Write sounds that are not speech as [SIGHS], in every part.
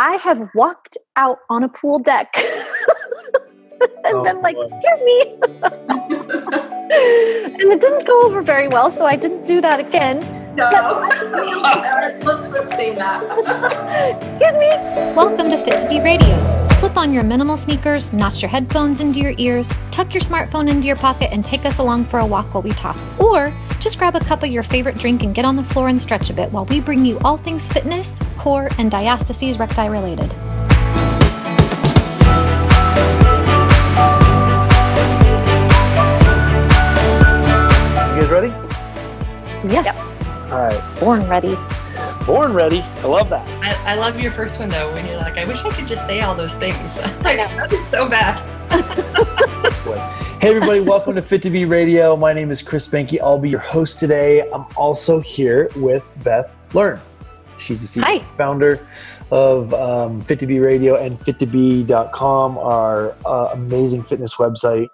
I have walked out on a pool deck [LAUGHS] and Oh, been like, excuse me. [LAUGHS] and it didn't go over very well, so I didn't do that again. No. Let's [LAUGHS] seen that. Excuse me. Welcome to Fit to Be Radio. Slip on your minimal sneakers, notch your headphones into your ears, tuck your smartphone into your pocket, and take us along for a walk while we talk. Or just grab a cup of your favorite drink and get on the floor and stretch a bit while we bring you all things fitness, core, and diastasis recti related. You guys ready? Yes. All right. Born ready. Born ready. I love that. I, I love your first one though, when you're like, I wish I could just say all those things. [LAUGHS] I know that is so bad. Hey, everybody. welcome to Fit to Be Radio. My name is Chris Benke. I'll be your host today. I'm also here with Beth Learn. She's the CEO Hi. founder of um, Fit to Be Radio and fit2be.com, our uh, amazing fitness website.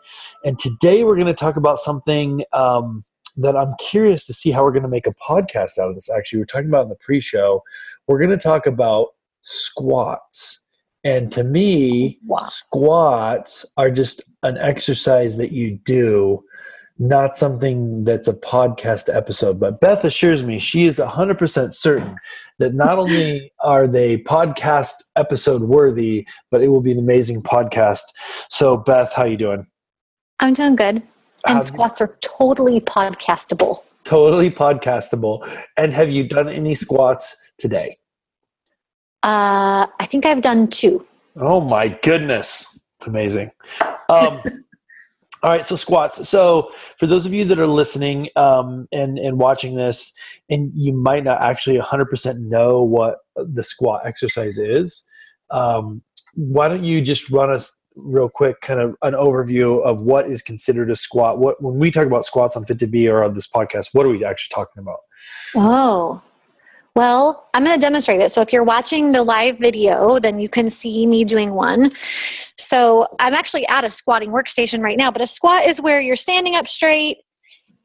And today we're going to talk about something um, that I'm curious to see how we're going to make a podcast out of this. Actually, we we're talking about in the pre show. We're going to talk about squats. And to me, Squat. squats are just an exercise that you do, not something that's a podcast episode. But Beth assures me she is 100% certain that not only [LAUGHS] are they podcast episode worthy, but it will be an amazing podcast. So, Beth, how are you doing? I'm doing good. And squats are totally podcastable. Totally podcastable. And have you done any squats today? Uh, I think I've done two. Oh my goodness. It's amazing. Um, [LAUGHS] all right, so squats. So for those of you that are listening um, and, and watching this, and you might not actually 100% know what the squat exercise is, um, why don't you just run us real quick kind of an overview of what is considered a squat? What When we talk about squats on Fit to Be or on this podcast, what are we actually talking about? Oh, well, I'm going to demonstrate it. So if you're watching the live video, then you can see me doing one. So I'm actually at a squatting workstation right now, but a squat is where you're standing up straight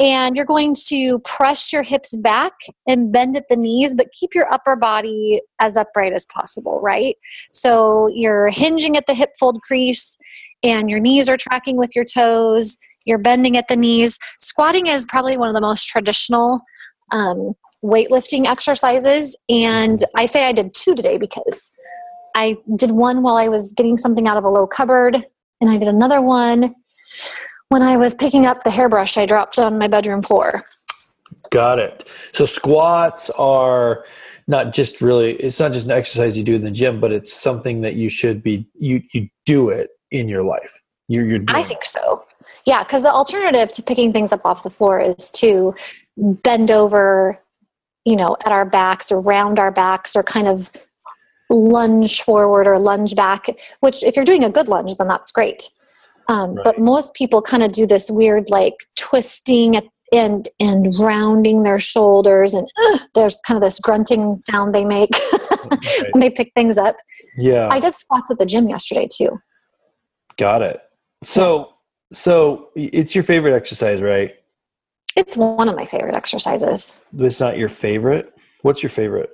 and you're going to press your hips back and bend at the knees, but keep your upper body as upright as possible, right? So you're hinging at the hip fold crease and your knees are tracking with your toes. You're bending at the knees. Squatting is probably one of the most traditional um, weightlifting exercises. And I say I did two today because I did one while I was getting something out of a low cupboard, and I did another one when I was picking up the hairbrush I dropped on my bedroom floor. Got it. So squats are not just really it's not just an exercise you do in the gym, but it's something that you should be you you do it in your life. You're you're doing I think so. Yeah, because the alternative to picking things up off the floor is to bend over, you know, at our backs or round our backs or kind of lunge forward or lunge back, which if you're doing a good lunge, then that's great. Um, But most people kind of do this weird like twisting at- and and rounding their shoulders and ugh, there's kind of this grunting sound they make [LAUGHS] Right. when they pick things up. Yeah. I did squats at the gym yesterday too. got it. So Yes. so it's your favorite exercise, right? it's one of my favorite exercises. It's not your favorite. What's your favorite?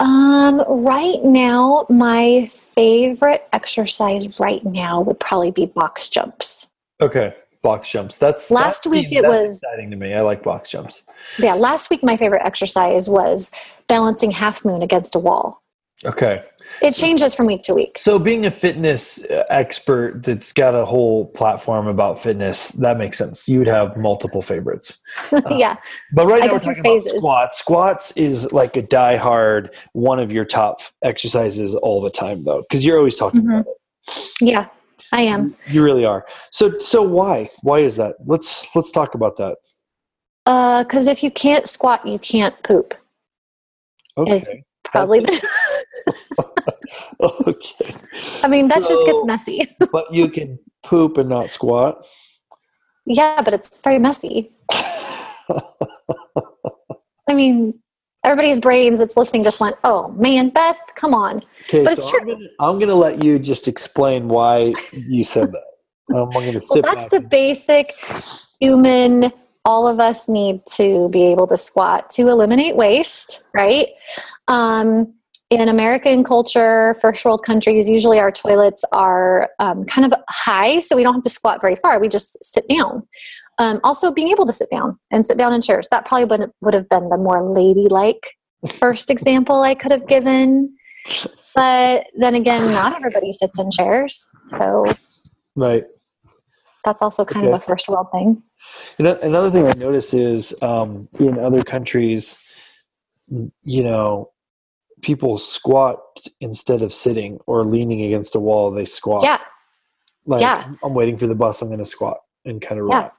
Um, right now, my favorite exercise right now would probably be box jumps. Okay. Box jumps. That's Last that week it that's was- exciting to me. I like box jumps. Yeah, last week my favorite exercise was balancing half moon against a wall. Okay. It changes from week to week. So, being a fitness uh, expert that's got a whole platform about fitness, that makes sense. You would have multiple favorites. [LAUGHS] yeah, But right I now, we're talking about squats. Squats is like a die-hard one of your top exercises all the time, though, because you're always talking Mhm. about it. yeah, I am. You really are. So, so why? Why is that? Let's let's talk about that. Uh, because if you can't squat, you can't poop. Okay. Is Probably. [LAUGHS] okay. I mean, that just gets messy. [LAUGHS] But you can poop and not squat. yeah, but it's very messy. I mean, everybody's brains that's listening just went, "Oh man, Beth, come on." Okay, But it's so I'm gonna, I'm gonna let you just explain why you said that. I'm gonna Well, sit that's back the basic human. All of us need to be able to squat to eliminate waste, right? Um, in American culture, first world countries, usually our toilets are um, kind of high, so we don't have to squat very far. We just sit down. Um, also, being able to sit down and sit down in chairs, that probably would, would have been the more ladylike first [LAUGHS] example I could have given. But then again, not everybody sits in chairs. So, right. That's also kind okay. of a first world thing. Another thing I notice is um, in other countries, you know, people squat instead of sitting or leaning against a wall. They squat. Yeah. Like, yeah. I'm waiting for the bus. I'm going to squat and kind of rock. Yeah.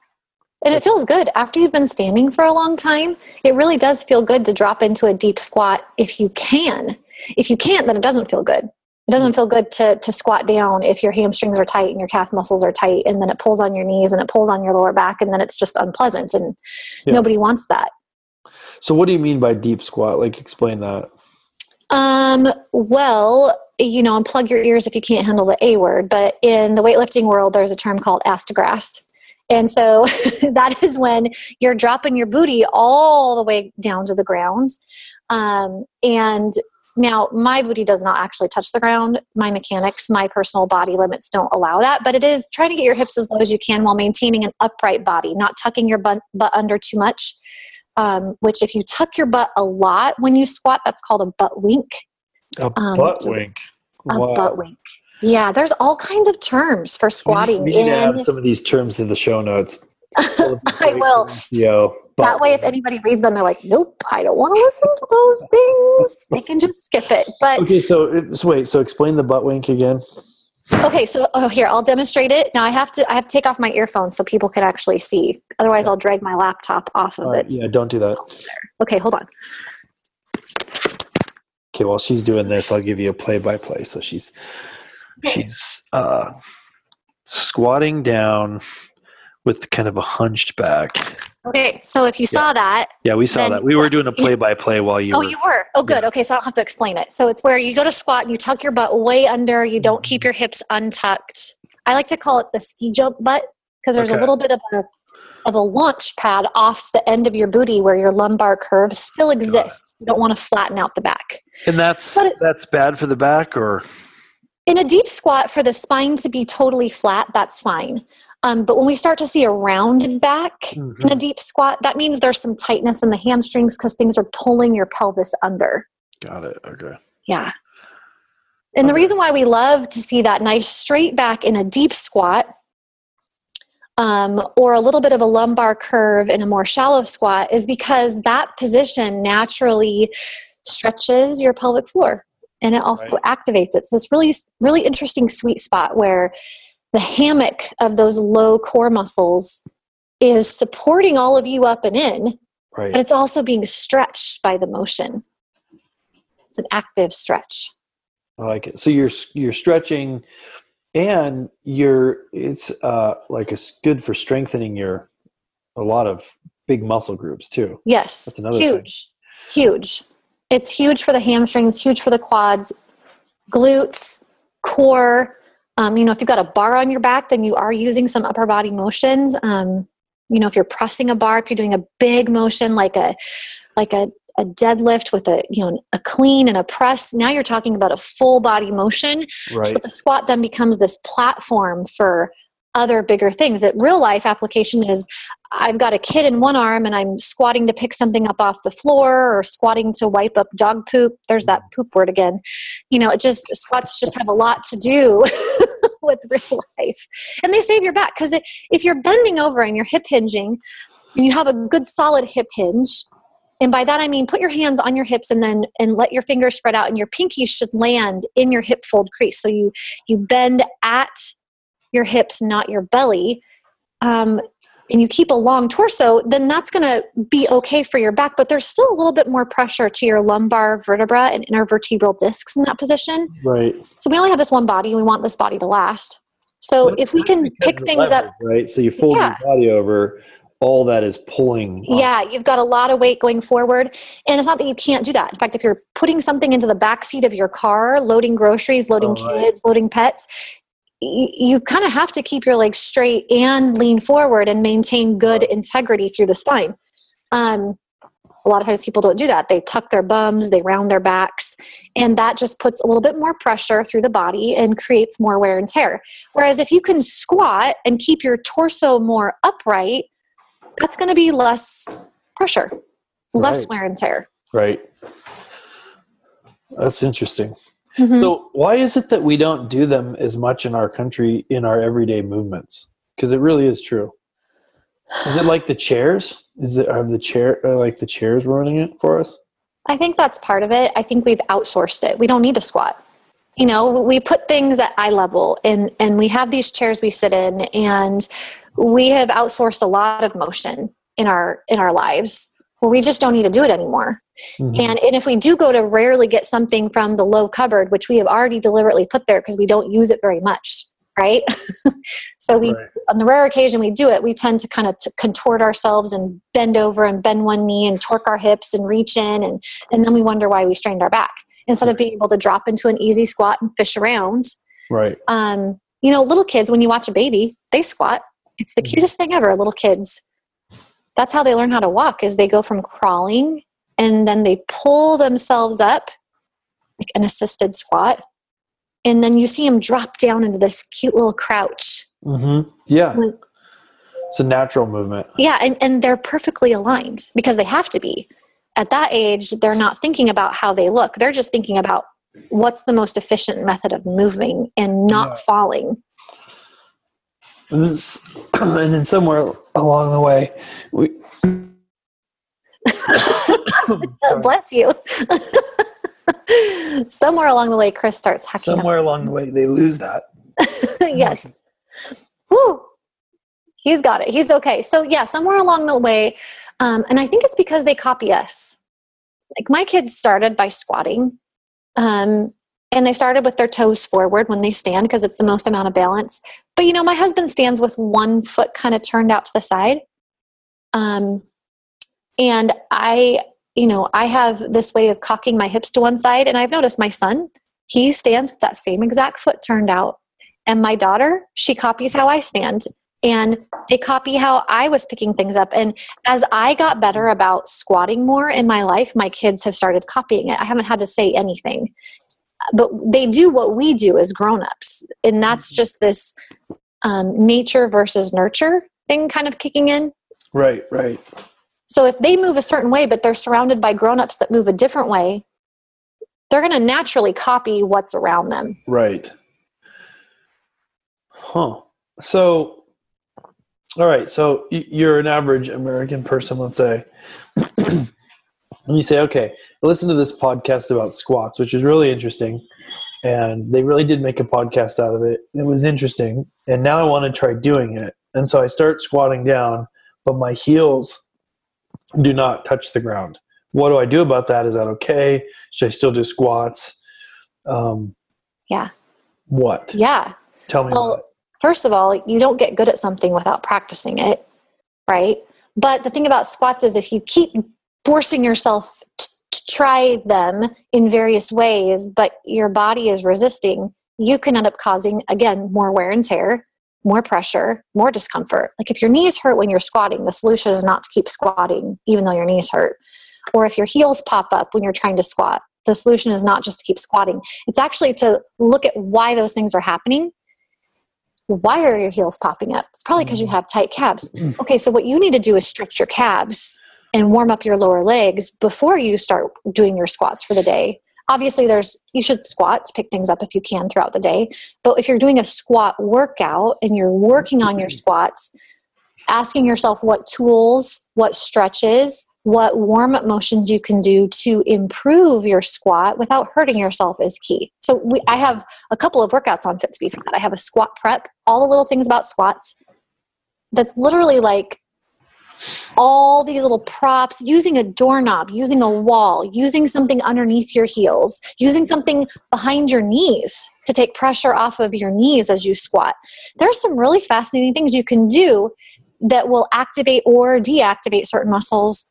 And it feels good after you've been standing for a long time. It really does feel good to drop into a deep squat if you can. If you can't, then it doesn't feel good. It doesn't feel good to, to squat down if your hamstrings are tight and your calf muscles are tight, and then it pulls on your knees and it pulls on your lower back, and then it's just unpleasant. And yeah. nobody wants that. So, what do you mean by deep squat? Like, explain that. Um, well, you know, unplug your ears if you can't handle the A word, but in the weightlifting world, there's a term called ass. And so [LAUGHS] that is when you're dropping your booty all the way down to the ground. Um, and now my booty does not actually touch the ground. My mechanics, my personal body limits don't allow that, but it is trying to get your hips as low as you can while maintaining an upright body, not tucking your butt, butt under too much. Um, which, if you tuck your butt a lot when you squat, that's called a butt wink. A um, butt wink. A wow. butt wink. Yeah, there's all kinds of terms for squatting. We need, we need to add some of these terms in the show notes. [LAUGHS] I will. Yo, that way, if anybody reads them, they're like, "Nope, I don't want to listen to those things." They can just skip it. But okay, so, so wait, so explain the butt wink again. Okay, so oh, here I'll demonstrate it. Now I have to I have to take off my earphones so people can actually see. Otherwise, I'll drag my laptop off of it. Yeah, don't do that. Okay, hold on. Okay, while she's doing this, I'll give you a play by play. So she's she's uh, squatting down with kind of a hunched back. Okay, so if you saw yeah. that, yeah, we saw that. We were doing a play-by-play while you. Oh, were, you were. Oh, good. Yeah. Okay, so I don't have to explain it. So it's where you go to squat and you tuck your butt way under. You don't mm-hmm. keep your hips untucked. I like to call it the ski jump butt because there's okay. a little bit of a of a launch pad off the end of your booty where your lumbar curve still exists. You don't want to flatten out the back. And that's it, that's bad for the back, or in a deep squat for the spine to be totally flat. That's fine. Um, but when we start to see a rounded back mm-hmm. in a deep squat, that means there's some tightness in the hamstrings because things are pulling your pelvis under. Got it. Okay. Yeah. And okay. the reason why we love to see that nice straight back in a deep squat um, or a little bit of a lumbar curve in a more shallow squat is because that position naturally stretches your pelvic floor and it also right. activates it. So it's really, really interesting sweet spot where the hammock of those low core muscles is supporting all of you up and in, right. but it's also being stretched by the motion. It's an active stretch. I like it. So you're you're stretching, and you're it's uh, like it's good for strengthening your a lot of big muscle groups too. Yes, That's another huge, thing. huge. It's huge for the hamstrings, huge for the quads, glutes, core um, you know, if you've got a bar on your back, then you are using some upper body motions. Um, you know, if you're pressing a bar, if you're doing a big motion like a like a, a deadlift with a you know a clean and a press, now you're talking about a full body motion. Right. So the squat then becomes this platform for other bigger things. That real life application is I've got a kid in one arm and I'm squatting to pick something up off the floor or squatting to wipe up dog poop. There's that poop word again. You know, it just squats just have a lot to do [LAUGHS] with real life. And they save your back because if you're bending over and you're hip hinging and you have a good solid hip hinge, and by that I mean put your hands on your hips and then and let your fingers spread out and your pinkies should land in your hip fold crease. So you you bend at your hips, not your belly. Um, and you keep a long torso, then that's going to be okay for your back. But there's still a little bit more pressure to your lumbar vertebra and intervertebral discs in that position. Right. So we only have this one body, and we want this body to last. So but if we can pick things leverage, up, right? So you fold yeah. your body over, all that is pulling. Yeah, you've got a lot of weight going forward, and it's not that you can't do that. In fact, if you're putting something into the back seat of your car, loading groceries, loading oh, kids, right. loading pets, you, kind of have to keep your legs straight and lean forward and maintain good integrity through the spine. Um, a lot of times people don't do that. They tuck their bums, they round their backs, And that just puts a little bit more pressure through the body and creates more wear and tear. Whereas if you can squat and keep your torso more upright, that's going to be less pressure, less Right. wear and tear. Right. That's interesting. Mhm. So, why is it that we don't do them as much in our country in our everyday movements? Because it really is true. Is it like the chairs? Is it are the chair uh, like the chairs ruining it for us? I think that's part of it. I think we've outsourced it. We don't need to squat. You know, we put things at eye level and and we have these chairs we sit in and we have outsourced a lot of motion in our in our lives where we just don't need to do it anymore. Mhm. And and if we do go to rarely get something from the low cupboard, which we have already deliberately put there because we don't use it very much, right? [LAUGHS] so we Right. on the rare occasion we do it, we tend to kind of t- contort ourselves and bend over and bend one knee and torque our hips and reach in, and and then we wonder why we strained our back instead of being able to drop into an easy squat and fish around. Right. Um, you know, little kids when you watch a baby, they squat. It's the Mhm. cutest thing ever. Little kids, that's how they learn how to walk. Is they go from crawling and then they pull themselves up like an assisted squat, and then you see them drop down into this cute little crouch. Mm-hmm. Yeah. When- It's a natural movement. Yeah, and, and they're perfectly aligned because they have to be. At that age, they're not thinking about how they look. They're just thinking about what's the most efficient method of moving and not Yeah. falling. And then, [CLEARS THROAT] and then somewhere along the way, we. [COUGHS] [COUGHS] Bless you. [LAUGHS] Somewhere along the way, Chris starts hacking Somewhere along the way, they lose that. [LAUGHS] yes. Woo. He's got it. He's okay. So, yeah, somewhere along the way, um, and I think it's because they copy us. Like my kids started by squatting, um, and they started with their toes forward when they stand because it's the most amount of balance. But you know, my husband stands with one foot kind of turned out to the side. Um, and I, you know, I have this way of cocking my hips to one side, and I've noticed my son, he stands with that same exact foot turned out. And my daughter, she copies how I stand, and they copy how I was picking things up. And as I got better about squatting more in my life, my kids have started copying it. I haven't had to say anything. But they do what we do as grown-ups. And that's just this um, nature versus nurture thing kind of kicking in. Right, right. So if they move a certain way, but they're surrounded by grown-ups that move a different way, they're going to naturally copy what's around them. Right. Huh. So, all right. So you're an average American person, let's say. [CLEARS THROAT] and you say, okay, listen to this podcast about squats, which is really interesting. And they really did make a podcast out of it. It was interesting. And now I want to try doing it. And so I start squatting down, but my heels do not touch the ground. What do I do about that? Is that okay? Should I still do squats? Um, Yeah. what? Yeah. Tell me Well, first of all, you don't get good at something without practicing it, right? But the thing about squats is if you keep forcing yourself t- to try them in various ways, but your body is resisting, you can end up causing, again, more wear and tear, more pressure, more discomfort. Like if your knees hurt when you're squatting, the solution is not to keep squatting, even though your knees hurt. Or if your heels pop up when you're trying to squat, the solution is not just to keep squatting. It's actually to look at why those things are happening why are your heels popping up? It's probably because you mm-hmm. have tight calves. Mm. Okay, so what you need to do is stretch your calves and warm up your lower legs before you start doing your squats for the day. Obviously, there's you should squat to pick things up if you can throughout the day. But if you're doing a squat workout and you're working on your mm-hmm. squats, asking yourself what tools, what stretches, what warm up motions you can do to improve your squat without hurting yourself is key. So we, I have a couple of workouts on Fit to Be for that. I have a squat prep, all the little things about squats. That's literally like all these little props, using a doorknob, using a wall, using something underneath your heels, using something behind your knees to take pressure off of your knees as you squat. There's some really fascinating things you can do that will activate or deactivate certain muscles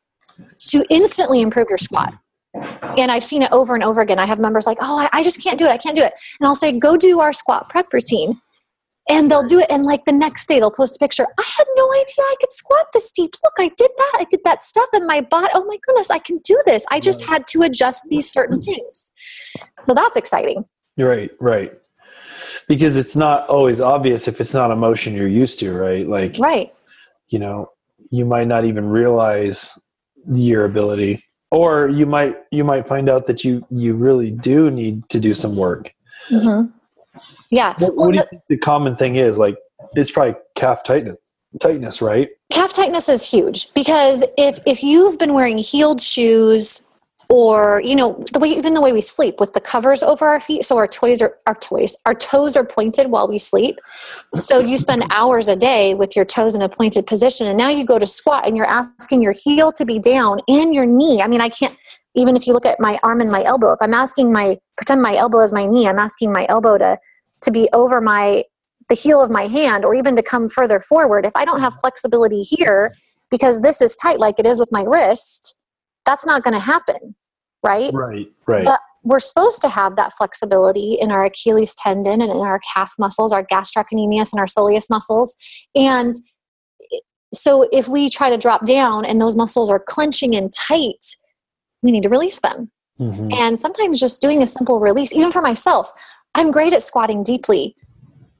to instantly improve your squat. And I've seen it over and over again. I have members like, oh, I, I just can't do it. I can't do it. And I'll say, go do our squat prep routine. And they'll do it and like the next day they'll post a picture. I had no idea i could squat this deep. Look i did that. I did that stuff in my body oh my goodness i can do this. I just had to adjust these certain things. So that's exciting. Right right. Because it's not always obvious if it's not a motion you're used to right? Like right. you know you might not even realize your ability or you might you might find out that you you really do need to do some work. Mm-hmm. Yeah. What, what do you think the common thing is? Like it's probably calf tightness tightness right? Calf tightness is huge because if if you've been wearing heeled shoes or you know the way even the way we sleep with the covers over our feet. So our toys are our toys our toes are pointed while we sleep. So you spend [LAUGHS] hours a day with your toes in a pointed position and now you go to squat and you're asking your heel to be down and your knee. I mean i can't even if you look at my arm and my elbow if i'm asking my pretend my elbow is my knee i'm asking my elbow to to be over my the heel of my hand or even to come further forward if i don't have flexibility here because this is tight like it is with my wrist that's not going to happen right? Right, right. But we're supposed to have that flexibility in our Achilles tendon and in our calf muscles, our gastrocnemius and our soleus muscles. And so if we try to drop down and those muscles are clenching and tight, we need to release them. Mm-hmm. And sometimes just doing a simple release, even for myself, I'm great at squatting deeply.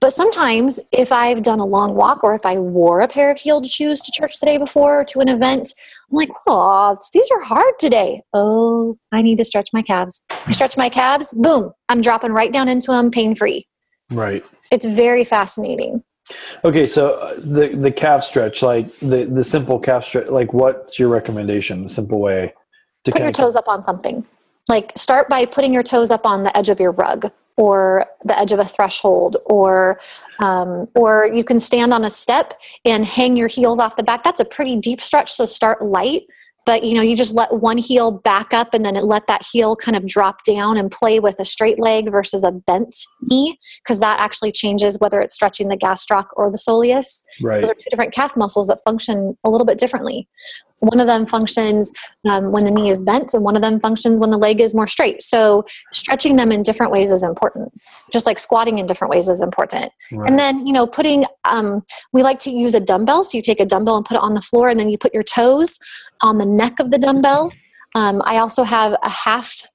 But sometimes, if I've done a long walk or if I wore a pair of heeled shoes to church the day before or to an event, I'm like, oh, these are hard today. Oh, I need to stretch my calves. I stretch my calves, boom, I'm dropping right down into them pain free. Right. It's very fascinating. Okay, so uh, the the calf stretch, like the the simple calf stretch, like what's your recommendation? The simple way to put your toes up on something. Like start by putting your toes up on the edge of your rug or the edge of a threshold or um, or you can stand on a step and hang your heels off the back. That's a pretty deep stretch so start light but you know you just let one heel back up and then let that heel kind of drop down and play with a straight leg versus a bent knee because that actually changes whether it's stretching the gastroc or the soleus. Right. those are two different calf muscles that function a little bit differently. One of them functions um, when the knee is bent and one of them functions when the leg is more straight. So stretching them in different ways is important just like squatting in different ways is important. Right. and then you know putting um, we like to use a dumbbell. So you take a dumbbell and put it on the floor and then you put your toes on the neck of the dumbbell um, i also have a half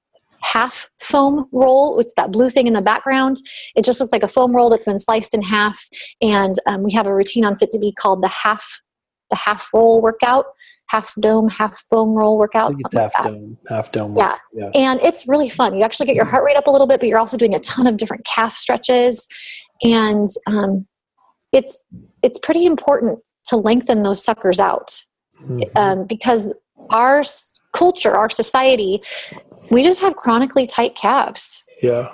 half foam roll. It's that blue thing in the background. It just looks like a foam roll that's been sliced in half. And um, we have a routine on Fit to Be called the half the half roll workout half dome, half foam roll workout. half like dome, half dome. Yeah. yeah. And it's really fun. You actually get your heart rate up a little bit, but you're also doing a ton of different calf stretches. And um, it's it's pretty important to lengthen those suckers out mm-hmm. um, because our culture, our society, we just have chronically tight calves. Yeah.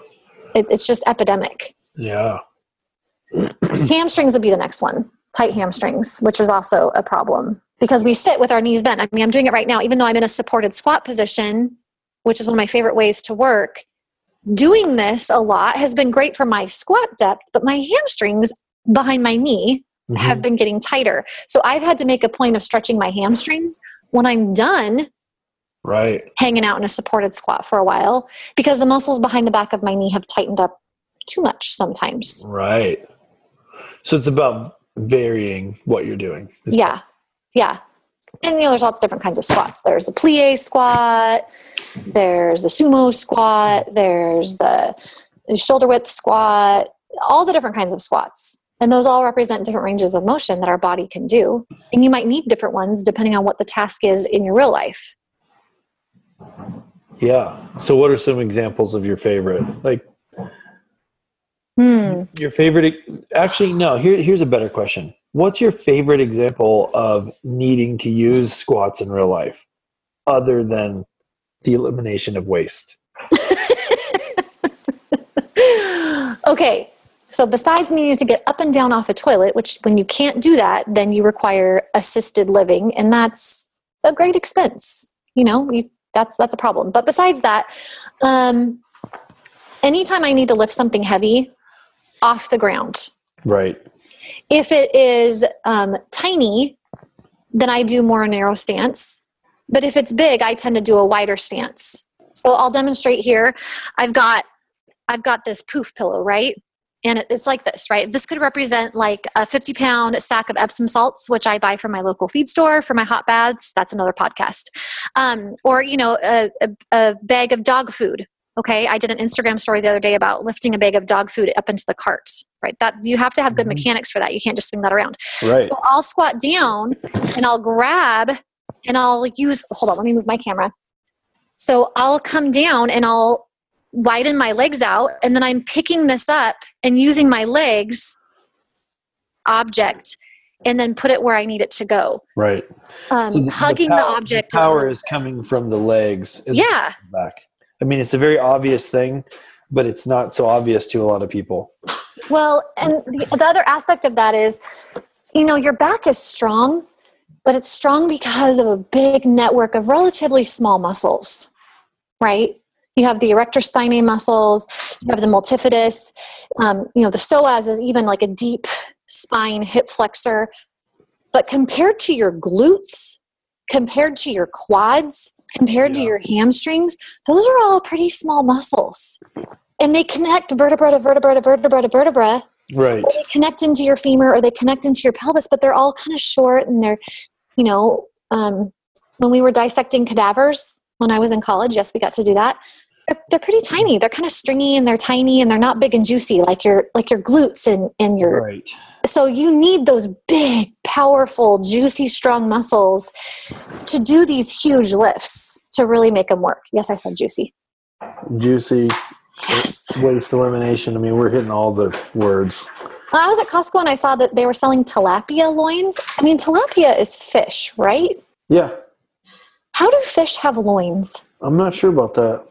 It, it's just epidemic. Yeah. [CLEARS THROAT] [CLEARS THROAT] hamstrings would be the next one. Tight hamstrings, which is also a problem because we sit with our knees bent. I mean, I'm doing it right now, even though I'm in a supported squat position, which is one of my favorite ways to work. Doing this a lot has been great for my squat depth, but my hamstrings behind my knee mm-hmm. have been getting tighter. So I've had to make a point of stretching my hamstrings when I'm done right hanging out in a supported squat for a while because the muscles behind the back of my knee have tightened up too much sometimes. Right. So it's about varying what you're doing. Yeah. Yeah. And you know, there's lots of different kinds of squats. There's the plie squat, there's the sumo squat, there's the shoulder width squat, all the different kinds of squats. And those all represent different ranges of motion that our body can do. And you might need different ones depending on what the task is in your real life. Yeah. So, what are some examples of your favorite? Like, hmm. your favorite? Actually, no. Here, here's a better question. What's your favorite example of needing to use squats in real life other than the elimination of waste? [LAUGHS] okay, so besides needing to get up and down off a toilet, which when you can't do that, then you require assisted living, and that's a great expense. You know, you, that's that's a problem. But besides that, um, anytime I need to lift something heavy off the ground, right, if it is um, tiny, then I do more narrow stance. But if it's big, I tend to do a wider stance. So I'll demonstrate here. I've got I've got this poof pillow, right? And it's like this, right? This could represent like a 50 pound sack of Epsom salts, which I buy from my local feed store for my hot baths. That's another podcast. Um, or, you know, a, a, a bag of dog food. Okay. I did an Instagram story the other day about lifting a bag of dog food up into the cart, right? That you have to have good Mhm. mechanics for that. You can't just swing that around. Right. So I'll squat down and I'll grab and I'll use, hold on, let me move my camera. So I'll come down and I'll widen my legs out and then I'm picking this up and using my legs object and then put it where I need it to go. Right. Um, So the- the hugging the, object the power is is coming from the legs. yeah. opposed to the Back. I mean, it's a very obvious thing, but it's not so obvious to a lot of people. Well, and the, the other aspect of that is, you know, your back is strong, but it's strong because of a big network of relatively small muscles, right? You have the erector spinae muscles, you have the multifidus, um, you know, the psoas is even like a deep spine hip flexor. But compared to your glutes, compared to your quads, compared to your hamstrings, those are all pretty small muscles. And they connect vertebra to vertebra to vertebra to vertebra Right. they connect into your femur or they connect into your pelvis, but they're all kind of short and they're, you know, um, when we were dissecting cadavers when I was in college, yes, we got to do that. They're, they're pretty tiny. They're kind of stringy and they're tiny and they're not big and juicy like your like your glutes and and your. Right. So you need those big, powerful, juicy, strong muscles to do these huge lifts to really make them work. Yes, I said juicy. Juicy. Eh, yes. Waste elimination. I mean, we're hitting all the words. I was at Costco and I saw that they were selling tilapia loins. I mean, tilapia is fish, right? Yeah. How do fish have loins? I'm not sure about that.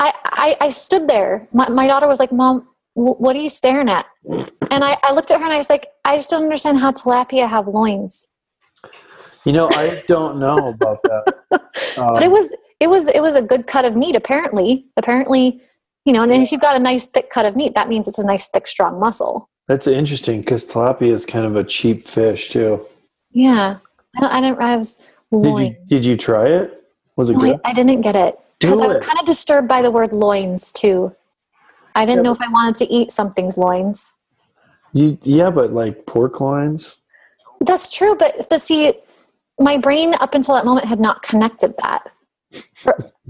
I, I, I stood there. My, my daughter was like, Mom, wh- what are you staring at? And I, I looked at her and I was like, I just don't understand how tilapia have loins. You know, I don't know about that. Um, [LAUGHS] But it was it was it was a good cut of meat apparently. Apparently, you know, and if you've got a nice thick cut of meat, that means it's a nice thick strong muscle. that's interesting because tilapia is kind of a cheap fish too. Yeah. I don't I didn't I was Did you did you try it? Was it No, good? I, I didn't get it. Because I was kind of disturbed by the word loins too. I didn't Yeah, know if I wanted to eat something's loins. You, yeah, but like pork loins. That's true, but but see, my brain up until that moment had not connected that.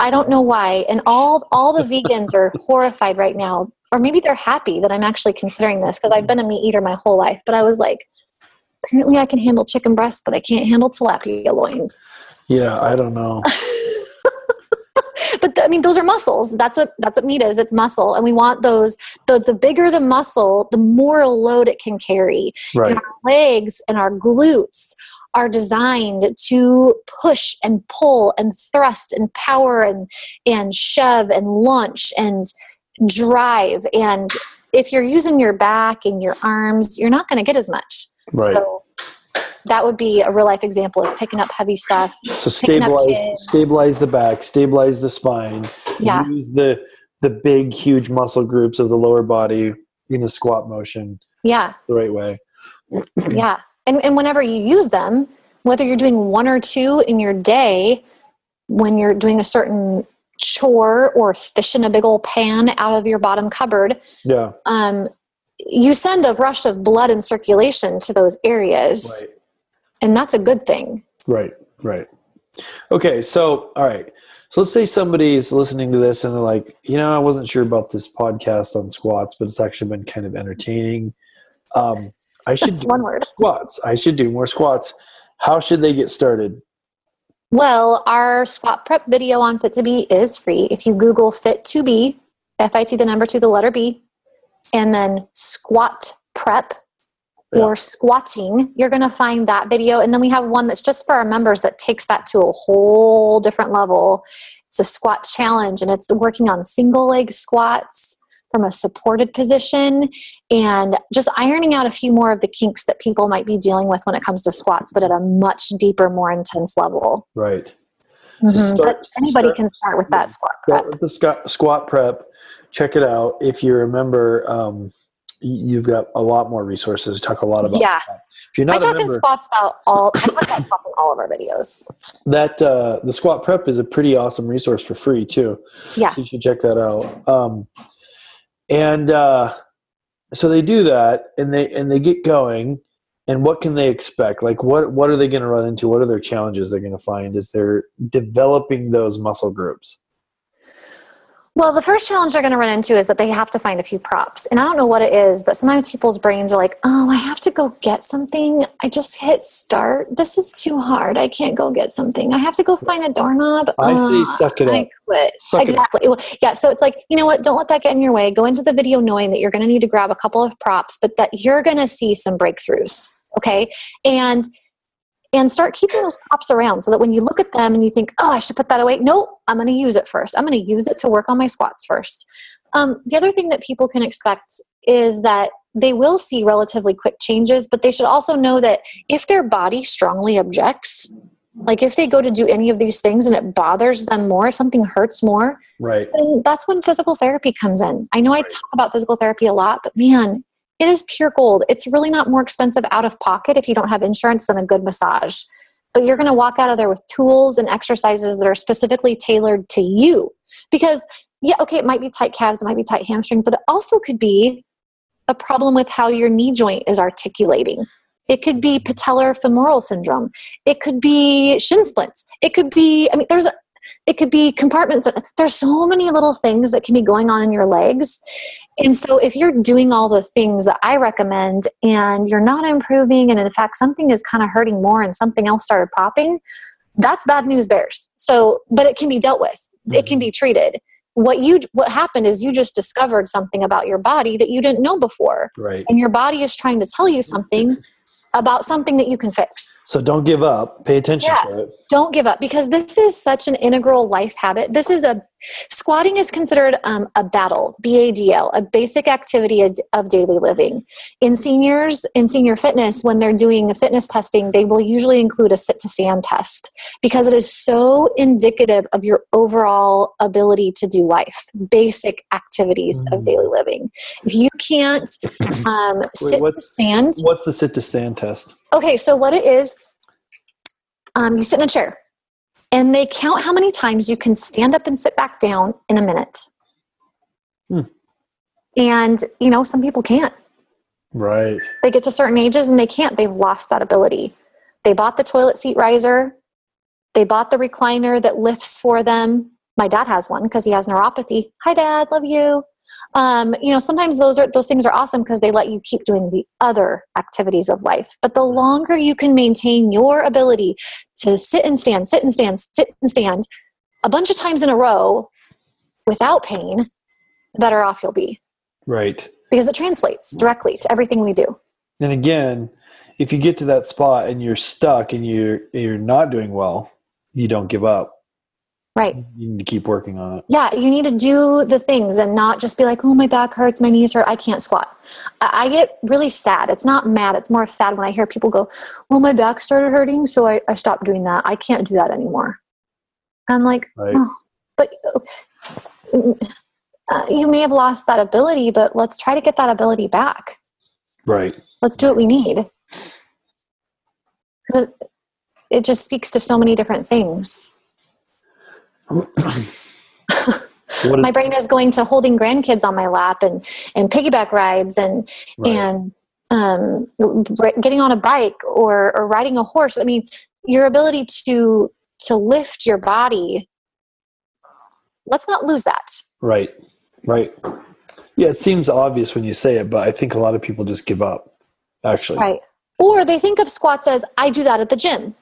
I don't know why, and all all the vegans are [LAUGHS] horrified right now, or maybe they're happy that I'm actually considering this because I've been a meat eater my whole life. But I was like, apparently I can handle chicken breasts, but I can't handle tilapia loins. Yeah, I don't know. [LAUGHS] [LAUGHS] but th- I mean, those are muscles. That's what that's what meat is. It's muscle, and we want those. The the bigger the muscle, the more load it can carry. Right. And our legs and our glutes are designed to push and pull and thrust and power and and shove and launch and drive. And if you're using your back and your arms, you're not going to get as much. Right. So that would be a real life example is picking up heavy stuff. So stabilize stabilize the back, stabilize the spine. Yeah. Use the the big huge muscle groups of the lower body in a squat motion Yeah. the right way. yeah and, and whenever you use them whether you're doing one or two in your day when you're doing a certain chore or fishing a big old pan out of your bottom cupboard Yeah. um, you send a rush of blood and circulation to those areas Right. And that's a good thing Right. Right. Okay. So, all right. So let's say somebody's listening to this and they're like, you know, I wasn't sure about this podcast on squats, but it's actually been kind of entertaining. Um, I [LAUGHS] should that's do one word squats. I should do more squats. How should they get started? well our squat prep video on fit to be is free if you google fit to be fit the number to the letter b and then squat prep. Or squatting, you're going to find that video. And then we have one that's just for our members that takes that to a whole different level. It's a squat challenge and it's working on single leg squats from a supported position and just ironing out a few more of the kinks that people might be dealing with when it comes to squats, but at a much deeper, more intense level. Right. Mhm. start- but anybody start- can start with that squat Start prep. with the squat, prep. Check it out. If you remember, um, you've got a lot more resources. Talk a lot about. Yeah. that. If you're I not a talk in member, squats about all. I talk about squats in all of our videos. that uh, the squat prep is a pretty awesome resource for free too. Yeah. So you should check that out. Um, and uh, so they do that and they and they get going and what can they expect like what what are they going to run into what are their challenges they're going to find as they're developing those muscle groups Well, the first challenge they're going to run into is that they have to find a few props. And I don't know what it is, but sometimes people's brains are like, oh, I have to go get something. I just hit start. This is too hard. I can't go get something. I have to go find a doorknob. i say Ugh, suck it I up quit. Suck it exactly. Well, yeah. So it's like, you know what? Don't let that get in your way. Go into the video knowing that you're going to need to grab a couple of props, but that you're going to see some breakthroughs. Okay. And and start keeping those props around so that when you look at them and you think, oh, I should put that away. No, I'm going to use it first. I'm going to use it to work on my squats first. Um, the other thing that people can expect is that they will see relatively quick changes, but they should also know that if their body strongly objects, like if they go to do any of these things and it bothers them more, something hurts more, right then that's when physical therapy comes in. I know I talk about physical therapy a lot, but man, it is pure gold. It's really not more expensive out of pocket if you don't have insurance than a good massage. But you're going to walk out of there with tools and exercises that are specifically tailored to you. Because, yeah, okay, it might be tight calves, it might be tight hamstrings, but it also could be a problem with how your knee joint is articulating. It could be patellar femoral syndrome. It could be shin splints. It could be, I mean, there's a, it could be compartments. There's so many little things that can be going on in your legs. And so, if you're doing all the things that I recommend and you're not improving, and in fact, something is kind of hurting more and something else started popping, that's bad news bears. So, but it can be dealt with, it can be mm-hmm. treated. What you what happened is you just discovered something about your body that you didn't know before, right and your body is trying to tell you something [LAUGHS] about something that you can fix. so don't give up pay attention Yeah. to it don't give up because this is such an integral life habit. This is a squatting is considered um, a battle, B A D L, a basic activity of, of daily living. In seniors, in senior fitness, when they're doing a fitness testing, they will usually include a sit to stand test because it is so indicative of your overall ability to do life, basic activities of Mhm. daily living. If you can't um, sit to stand, what's the sit to stand test Okay, so what it is, um, you sit in a chair and they count how many times you can stand up and sit back down in a minute. Hmm. And, you know, some people can't. right They get to certain ages and they can't. They've lost that ability. They bought the toilet seat riser, they bought the recliner that lifts for them. My dad has one because he has neuropathy. Hi, Dad, love you. Um, you know, sometimes those are those things are awesome because they let you keep doing the other activities of life. But the longer you can maintain your ability to sit and stand, sit and stand, sit and stand a bunch of times in a row without pain, the better off you'll be right because it translates directly to everything we do. and again if you get to that spot and you're stuck and you're you're not doing well you don't give up Right. you need to keep working on it Yeah, you need to do the things and not just be like, oh, my back hurts, my knees hurt, I can't squat. I I get really sad. It's not mad, it's more sad when I hear people go, well, my back started hurting, so I, I stopped doing that. I can't do that anymore. And I'm like, right oh, but uh, you may have lost that ability, but let's try to get that ability back. right Let's do what we need. it just speaks to so many different things. My brain is going to holding grandkids on my lap and and piggyback rides and right. and um, getting on a bike or or riding a horse. I mean, your ability to to lift your body. Let's not lose that. right right yeah it seems obvious when you say it but i think a lot of people just give up actually Right. Or they think of squats as I do that at the gym.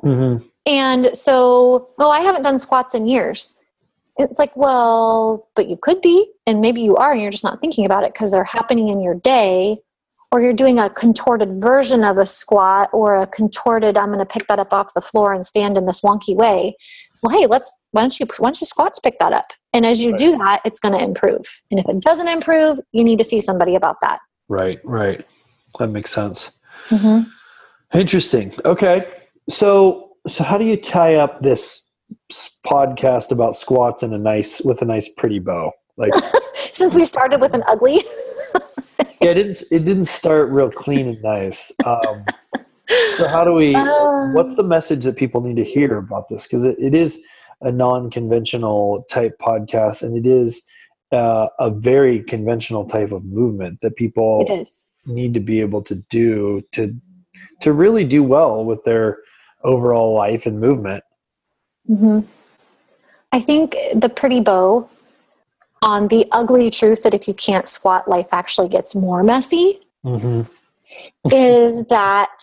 hmm And so, oh, I haven't done squats in years. It's like, well, but you could be, and maybe you are, and you're just not thinking about it because they're happening in your day, or you're doing a contorted version of a squat or a contorted, I'm going to pick that up off the floor and stand in this wonky way. Well, hey, let's, why don't you, why don't you squats pick that up? And as you do that, it's going to improve. And if it doesn't improve, you need to see somebody about that. right right that makes sense Mm-hmm. Interesting. Okay. So so how do you tie up this podcast about squats in a nice with a nice pretty bow? Like [LAUGHS] Since we started with an ugly. [LAUGHS] yeah, it didn't it didn't start real clean and nice. Um, so how do we Um, [LAUGHS] what's the message that people need to hear about this because it, it is a non-conventional type podcast and it is uh, a very conventional type of movement that people need to be able to do to to really do well with their overall life and movement. hmm I think the pretty bow on the ugly truth that if you can't squat, life actually gets more messy Mm-hmm. [LAUGHS] is that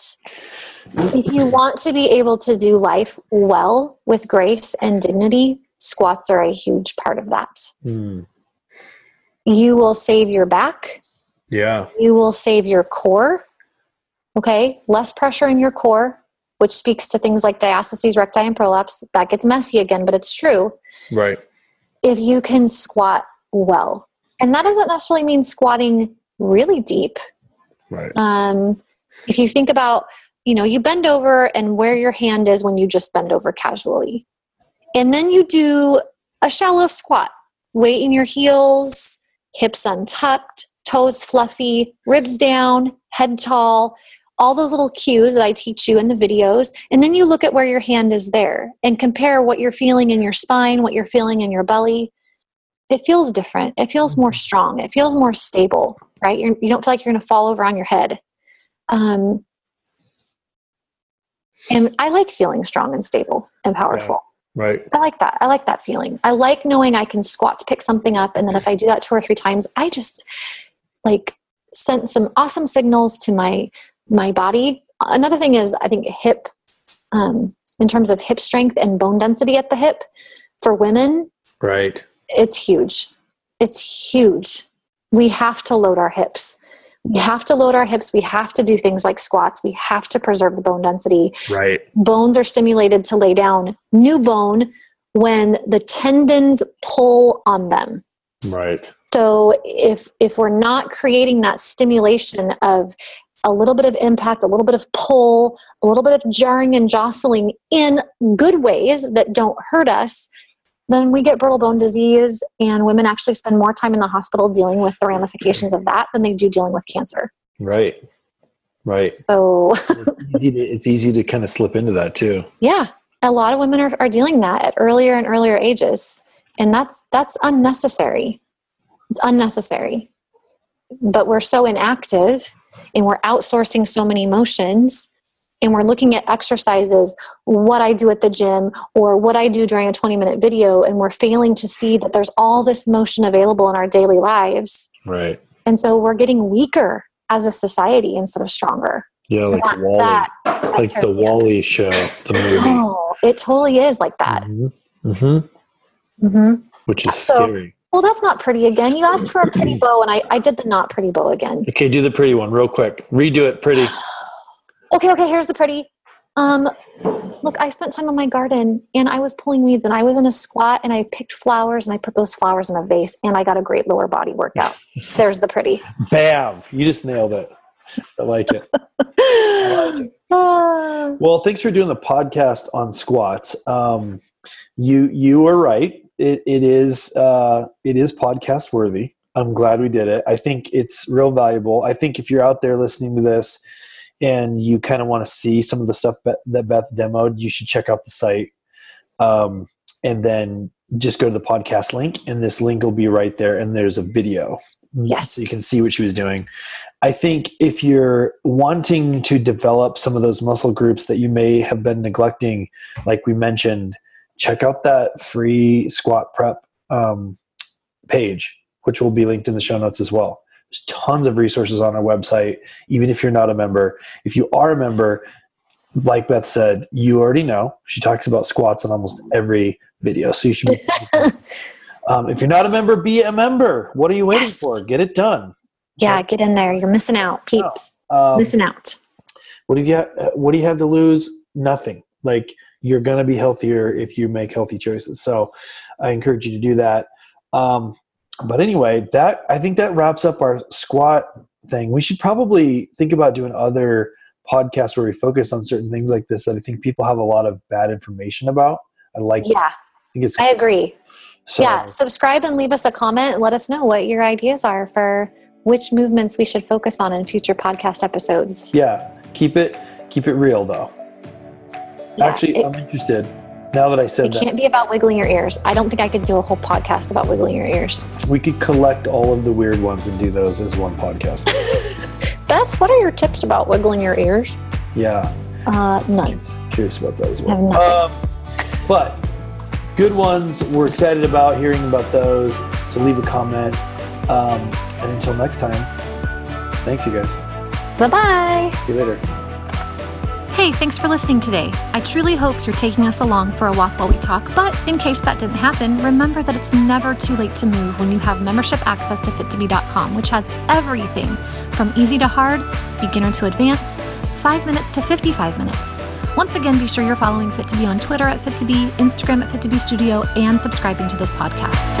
if you want to be able to do life well with grace and dignity, squats are a huge part of that. Mm. You will save your back, Yeah. you will save your core. Okay, less pressure in your core, which speaks to things like diastasis recti and prolapse. That gets messy again, but it's true. Right. If you can squat well, and that doesn't necessarily mean squatting really deep. Right. Um, if you think about, you know, you bend over and where your hand is when you just bend over casually. And then you do a shallow squat, weight in your heels, hips untucked, toes fluffy, ribs down, head tall, all those little cues that I teach you in the videos. And then you look at where your hand is there and compare what you're feeling in your spine, what you're feeling in your belly. It feels different. It feels more strong. It feels more stable, right? You're, you don't feel like you're going to fall over on your head. Um, and I like feeling strong and stable and powerful. Right. I like that. I like that feeling. I like knowing I can squat to pick something up, and then if I do that two or three times, I just like sent some awesome signals to my my body. Another thing is, I think hip, um, in terms of hip strength and bone density at the hip, for women, Right. it's huge. It's huge. We have to load our hips. We have to load our hips. We have to do things like squats. We have to preserve the bone density Right. bones are stimulated to lay down new bone when the tendons pull on them Right. so if if we're not creating that stimulation of a little bit of impact a little bit of pull a little bit of jarring and jostling in good ways that don't hurt us then we get brittle bone disease and women actually spend more time in the hospital dealing with the ramifications of that than they do dealing with cancer Right. Right. so it's, easy to, it's easy to kind of slip into that too. Yeah, a lot of women are, are dealing that at earlier and earlier ages, and that's that's unnecessary. It's unnecessary. But we're so inactive, and we're outsourcing so many motions, and we're looking at exercises, what I do at the gym, or what I do during a twenty-minute video, and we're failing to see that there's all this motion available in our daily lives, Right. and so we're getting weaker as a society instead of stronger. Yeah, like That- WALL-E, that- like the. WALL-E show, the movie. Oh, it totally is like that. Mm-hmm. Mm-hmm. hmm Which is So- scary. Well, that's not pretty again. You asked for a pretty [CLEARS THROAT] bow, and I, I did the not pretty bow again. Okay, do the pretty one real quick. Redo it, pretty. [SIGHS] Okay, okay, here's the pretty. Um, look, I spent time in my garden and I was pulling weeds and I was in a squat and I picked flowers and I put those flowers in a vase and I got a great lower body workout. [LAUGHS] There's the pretty. Bam! You just nailed it. I like it. I like it. [LAUGHS] Ah. Well, thanks for doing the podcast on squats. Um, you you were right. It it is uh, it is podcast worthy. I'm glad we did it. I think it's real valuable. I think if you're out there listening to this and you kind of want to see some of the stuff that Beth demoed, you should check out the site. Um, and then just go to the podcast link, and this link will be right there. And there's a video, Yes. so you can see what she was doing. I think if you're wanting to develop some of those muscle groups that you may have been neglecting, like we mentioned, check out that free squat prep um, page, which will be linked in the show notes as well. There's tons of resources on our website, even if you're not a member. If you are a member, like Beth said, you already know. She talks about squats in almost every video. So you should be. [LAUGHS] um, if you're not a member, be a member. What are you waiting Yes. for? Get it done. yeah, get in there. You're missing out, peeps. Um, missing out. what do you have, what do you have to lose nothing like you're going to be healthier if you make healthy choices. So i encourage you to do that. Um, but anyway that i think that wraps up our squat thing. We should probably think about doing other podcasts where we focus on certain things like this that i think people have a lot of bad information about. I like it. Yeah, i think it's I agree. so, yeah, subscribe and leave us a comment. Let us know what your ideas are for which movements we should focus on in future podcast episodes. yeah keep it keep it real though Yeah, actually it- i'm interested Now that I said that It that, can't be about wiggling your ears. I don't think I could do a whole podcast about wiggling your ears. we could collect all of the weird ones and do those as one podcast. [LAUGHS] Beth, what are your tips about wiggling your ears? yeah, Uh, none. curious about that as I have well. nothing. Um, but good ones. We're excited about hearing about those. So leave a comment. Um, and until next time, thanks, you guys. Bye bye. See you later. Hey, thanks for listening today. I truly hope you're taking us along for a walk while we talk, but in case that didn't happen, remember that it's never too late to move when you have membership access to fit2be.com, which has everything from easy to hard, beginner to advanced, 5 minutes to 55 minutes. Once again, be sure you're following Fit2Be on Twitter at Fit2Be, Instagram at Fit2Be Studio, and subscribing to this podcast.